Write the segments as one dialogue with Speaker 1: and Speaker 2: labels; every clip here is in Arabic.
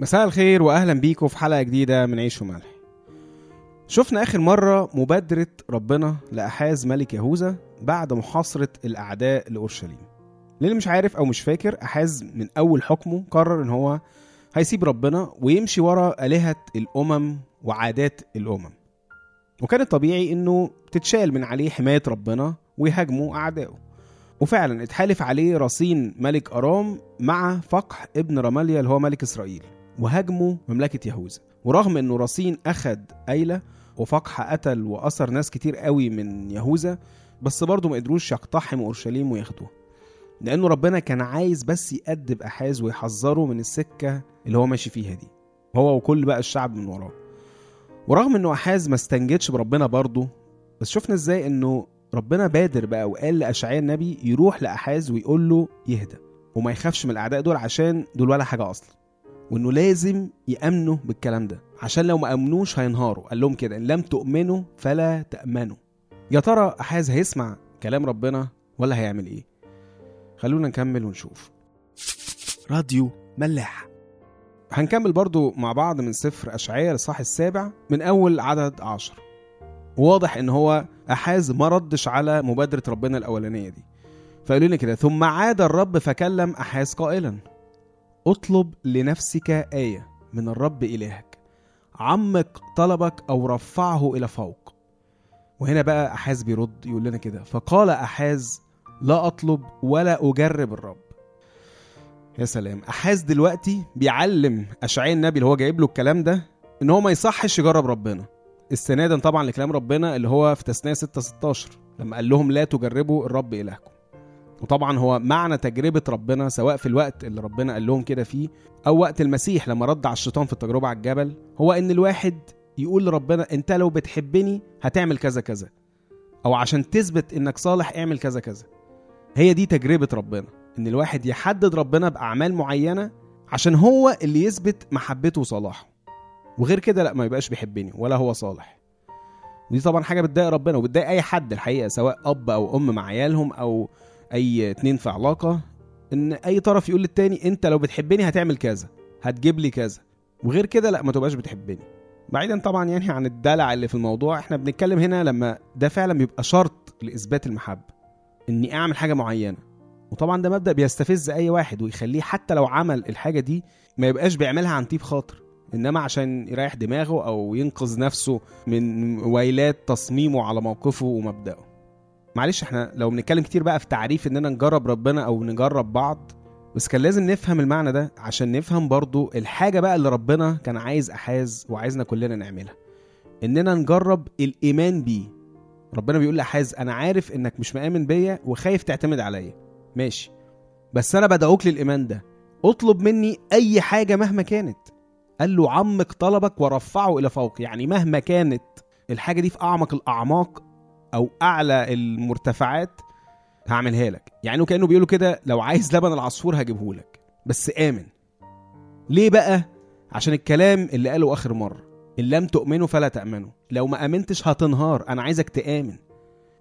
Speaker 1: مساء الخير واهلا بيكم في حلقة جديدة من عيش وملح. شفنا آخر مرة مبادرة ربنا لأحاز ملك يهوذا بعد محاصرة الأعداء لأورشليم. للي مش عارف أو مش فاكر أحاز من أول حكمه قرر إن هو هيسيب ربنا ويمشي ورا آلهة الأمم وعادات الأمم. وكان الطبيعي إنه تتشال من عليه حماية ربنا ويهاجموا أعدائه. وفعلا اتحالف عليه رصين ملك أرام مع فقح ابن رماليا اللي هو ملك إسرائيل. وهاجموا مملكة يهوذا. ورغم إنه رصين أخد أيلة وفقح قتل واسر ناس كتير قوي من يهوذا بس برضه ما قدروش يقتحموا أورشليم وياخدوها. لأنه ربنا كان عايز بس يأدب أحاز ويحذره من السكة اللي هو ماشي فيها دي. هو وكل بقى الشعب من وراه. ورغم إنه أحاز ما استنجدش بربنا برضه بس شفنا إزاي إنه ربنا بادر بقى وقال لأشعياء النبي يروح لأحاز ويقول له يهدى وما يخافش من الأعداء دول عشان دول ولا حاجة أصلا. وإنه لازم يأمنوا بالكلام ده. عشان لو ما أمنوش هينهاروا. قال لهم كده إن لم تؤمنوا فلا تأمنوا. يا ترى أحاز هيسمع كلام ربنا ولا هيعمل إيه؟ خلونا نكمل ونشوف.
Speaker 2: راديو ملاح.
Speaker 1: هنكمل برضو مع بعض من سفر أشعياء للصح السابع من أول عدد عشر. واضح إن هو أحاز ما ردش على مبادرة ربنا الأولانية دي. فقالوا لنا كده ثم عاد الرب فكلم أحاز قائلا. اطلب لنفسك آية من الرب إلهك. عمق طلبك أو رفعه إلى فوق. وهنا بقى أحاز بيرد يقول لنا كده فقال أحاز لا أطلب ولا أجرب الرب. يا سلام أحاز دلوقتي بيعلم أشعياء النبي اللي هو جايب له الكلام ده إن هو ما يصحش يجرب ربنا. استنادا طبعا لكلام ربنا اللي هو في تثنية 6 16 لما قال لهم لا تجربوا الرب إلهكم. وطبعا هو معنى تجربة ربنا سواء في الوقت اللي ربنا قال لهم كده فيه أو وقت المسيح لما رد على الشيطان في التجربة على الجبل هو إن الواحد يقول لربنا أنت لو بتحبني هتعمل كذا كذا أو عشان تثبت إنك صالح اعمل كذا كذا. هي دي تجربة ربنا إن الواحد يحدد ربنا بأعمال معينة عشان هو اللي يثبت محبته وصلاحه. وغير كده لا ما يبقاش بيحبني ولا هو صالح. ودي طبعا حاجة بتضايق ربنا وبتضايق أي حد الحقيقة سواء أب أو أم مع عيالهم أو أي اتنين في علاقة إن أي طرف يقول للتاني أنت لو بتحبني هتعمل كذا هتجيب لي كذا. وغير كده لا ما تبقاش بتحبني. بعيدا طبعا يعني عن الدلع اللي في الموضوع إحنا بنتكلم هنا لما ده فعلا بيبقى شرط لإثبات المحبة إني أعمل حاجة معينة. وطبعا ده مبدأ بيستفز أي واحد ويخليه حتى لو عمل الحاجة دي ما يبقاش بيعملها عن طيب خاطر. إنما عشان يريح دماغه أو ينقذ نفسه من ويلات تصميمه على موقفه ومبدأه. معلش إحنا لو بنتكلم كتير بقى في تعريف إننا نجرب ربنا أو نجرب بعض بس كان لازم نفهم المعنى ده عشان نفهم برضو الحاجة بقى اللي ربنا كان عايز أحاز وعايزنا كلنا نعملها. إننا نجرب الإيمان بيه. ربنا بيقول لأحاز أنا عارف إنك مش مآمن بيا وخايف تعتمد عليا. ماشي. بس أنا بدعوك للإيمان ده. اطلب مني أي حاجة مهما كانت. قال له عمق طلبك ورفعه إلى فوق. يعني مهما كانت الحاجة دي في أعمق الأعماق أو أعلى المرتفعات هعملها لك. يعني كأنه بيقولوا كده لو عايز لبن العصفور هجيبه لك. بس آمن. ليه بقى؟ عشان الكلام اللي قاله آخر مرة. إن لم تؤمنوا فلا تأمنوا. لو ما آمنتش هتنهار. أنا عايزك تآمن.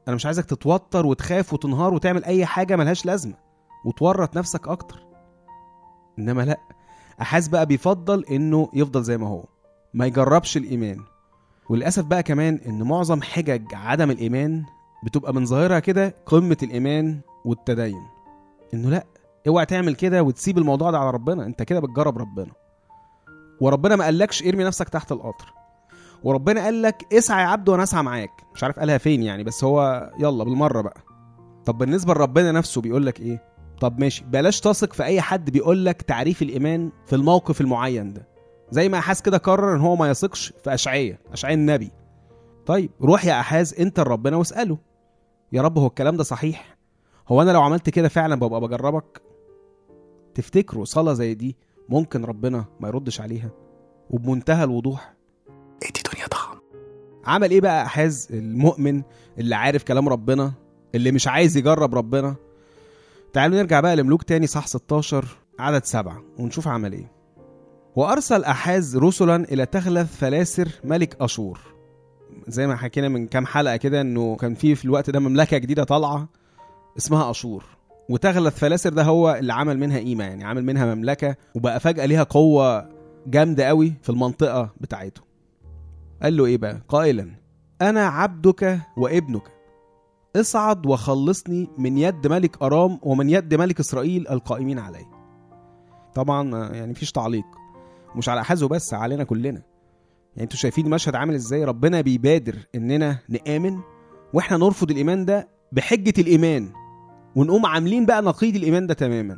Speaker 1: أنا مش عايزك تتوتر وتخاف وتنهار وتعمل أي حاجة ملهاش لازمة. وتورط نفسك أكتر. إنما لأ. احاز بقى بيفضل إنه يفضل زي ما هو. ما يجربش الإيمان. وللأسف بقى كمان إن معظم حجج عدم الإيمان بتبقى من ظاهرها كده قمة الإيمان والتدين. إنه لأ اوعى تعمل كده وتسيب الموضوع ده على ربنا. أنت كده بتجرب ربنا. وربنا ما قالكش ارمي نفسك تحت القطر. وربنا قال لك اسعى يا عبد وأنا اسعى معاك. مش عارف قالها فين يعني بس هو يلا بالمرة بقى. طب بالنسبة لربنا نفسه بيقول لك إيه؟ طب ماشي بلاش تثق في أي حد بيقول لك تعريف الإيمان في الموقف المعين ده. زي ما احاز كده قرر إن هو ما يثقش في اشعياء اشعياء النبي. طيب روح يا احاز أنت لربنا واسأله. يا رب هو الكلام ده صحيح؟ هو أنا لو عملت كده فعلا ببقى بجربك؟ تفتكروا صلاة زي دي ممكن ربنا ما يردش عليها؟ وبمنتهى الوضوح.
Speaker 2: إدي دنيا طعم
Speaker 1: عمل إيه بقى احاز المؤمن اللي عارف كلام ربنا اللي مش عايز يجرب ربنا؟ تعالوا نرجع بقى لملوك تاني صح 16 عدد سبعة ونشوف عمل إيه. وأرسل أحاز رسلا إلى تغلث فلاسر ملك أشور. زي ما حكينا من كام حلقة كده إنه كان في في الوقت ده مملكة جديدة طالعة اسمها أشور. وتغلث فلاسر ده هو اللي عمل منها قيمه يعني عمل منها مملكة وبقى فجأة ليها قوة جامدة قوي في المنطقة بتاعته. قال له إيه بقى؟ قائلا أنا عبدك وابنك. اصعد وخلصني من يد ملك أرام ومن يد ملك إسرائيل القائمين علي. طبعا يعني مفيش تعليق. مش على احازه بس علينا كلنا. يعني أنتوا شايفين المشهد عامل إزاي؟ ربنا بيبادر إننا نآمن وإحنا نرفض الإيمان ده بحجة الإيمان ونقوم عاملين بقى نقيض الإيمان ده تماما.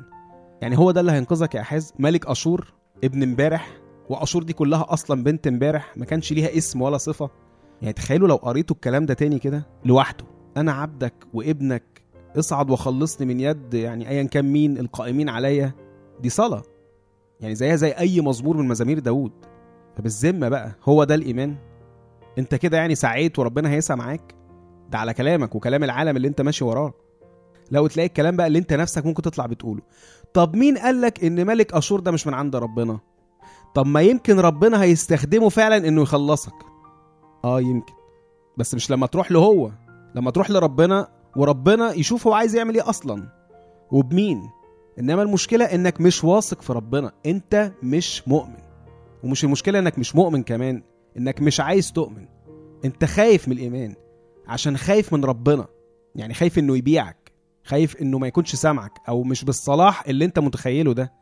Speaker 1: يعني هو ده اللي هينقذك يا أحاز. ملك أشور ابن امبارح وأشور دي كلها أصلا بنت امبارح ما كانش ليها اسم ولا صفة. يعني تخيلوا لو قريتوا الكلام ده تاني كده لوحده. أنا عبدك وابنك اصعد وخلصني من يد يعني ايا كان مين القائمين عليا. دي صلاة. يعني زيها زي أي مزمور من مزامير داوود. فبالذمه بقى هو ده الإيمان؟ أنت كده يعني سعيت وربنا هيسعى معاك؟ ده على كلامك وكلام العالم اللي أنت ماشي وراه. لو تلاقي الكلام بقى اللي أنت نفسك ممكن تطلع بتقوله. طب مين قالك إن ملك أشور ده مش من عند ربنا؟ طب ما يمكن ربنا هيستخدمه فعلا إنه يخلصك. آه يمكن. بس مش لما تروح له هو. لما تروح لربنا وربنا يشوف هو عايز يعمل إيه أصلا. وبمين؟ إنما المشكلة إنك مش واثق في ربنا. أنت مش مؤمن. ومش المشكلة إنك مش مؤمن كمان إنك مش عايز تؤمن. أنت خايف من الإيمان عشان خايف من ربنا. يعني خايف إنه يبيعك خايف إنه ما يكونش سامعك أو مش بالصلاح اللي أنت متخيله ده.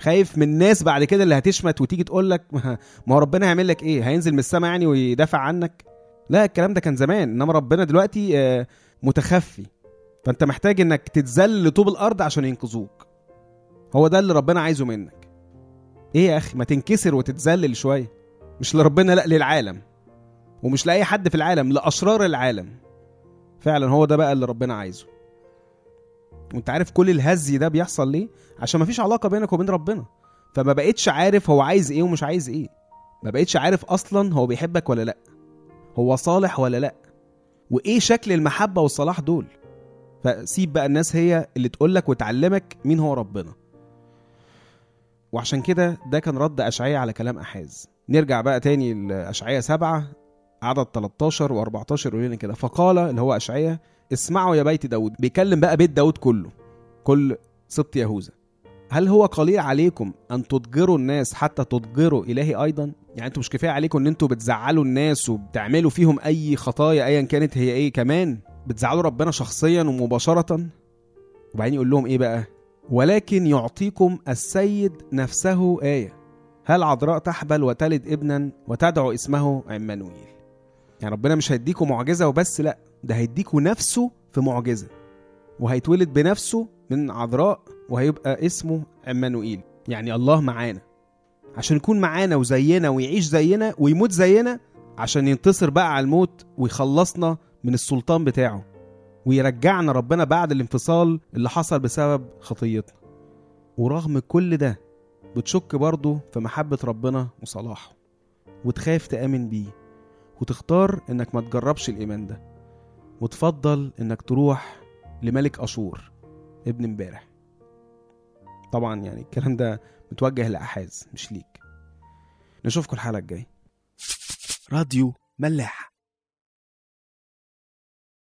Speaker 1: خايف من الناس بعد كده اللي هتشمت وتيجي تقول لك ما هو ربنا هيعمل لك إيه؟ هينزل من السماء يعني ويدافع عنك؟ لا الكلام ده كان زمان. إنما ربنا دلوقتي آه، متخفي. فانت محتاج انك تتذل لطوب الأرض عشان ينقذوك. هو ده اللي ربنا عايزه منك. إيه يا أخي؟ ما تنكسر وتتذلل شوية مش لربنا لا للعالم. ومش لأي حد في العالم لأشرار العالم. فعلا هو ده بقى اللي ربنا عايزه. وانت عارف كل الهزي ده بيحصل ليه؟ عشان مفيش علاقة بينك وبين ربنا. فما بقتش عارف هو عايز إيه ومش عايز إيه. ما بقتش عارف أصلا هو بيحبك ولا لا. هو صالح ولا لا. وإيه شكل المحبة والصلاح دول؟ فسيب بقى الناس هي اللي تقولك وتعلمك مين هو ربنا. وعشان كده ده كان رد أشعية على كلام أحاز. نرجع بقى تاني لأشعية سبعة عدد 13 و14 يقول لنا كده. فقال اللي هو أشعية اسمعوا يا بيت داود. بيكلم بقى بيت داود كله كل سبط يهوذا. هل هو قليل عليكم أن تضجروا الناس حتى تضجروا إلهي أيضا؟ يعني أنتوا مش كفاية عليكم إن أنتوا بتزعلوا الناس وبتعملوا فيهم أي خطايا ايا كانت هي إيه كمان؟ بتزعلوا ربنا شخصيا ومباشره؟ وبعدين يقول لهم إيه بقى؟ ولكن يعطيكم السيد نفسه آية. هل عذراء تحبل وتلد ابنا وتدعو اسمه عمانويل يعني ربنا مش هيديكم معجزة وبس لا ده هيديكوا نفسه في معجزة. وهيتولد بنفسه من عذراء وهيبقى اسمه عمانوئيل يعني الله معانا. عشان يكون معانا وزينا ويعيش زينا ويموت زينا عشان ينتصر بقى على الموت ويخلصنا من السلطان بتاعه ويرجعنا ربنا بعد الانفصال اللي حصل بسبب خطيتنا. ورغم كل ده بتشك برضه في محبة ربنا وصلاحه وتخاف تآمن بيه وتختار إنك ما تجربش الإيمان ده وتفضل إنك تروح لملك أشور ابن امبارح. طبعا يعني الكلام ده متوجه لأحاز مش ليك. نشوفكم الحلقة الجاية.
Speaker 2: راديو ملاح.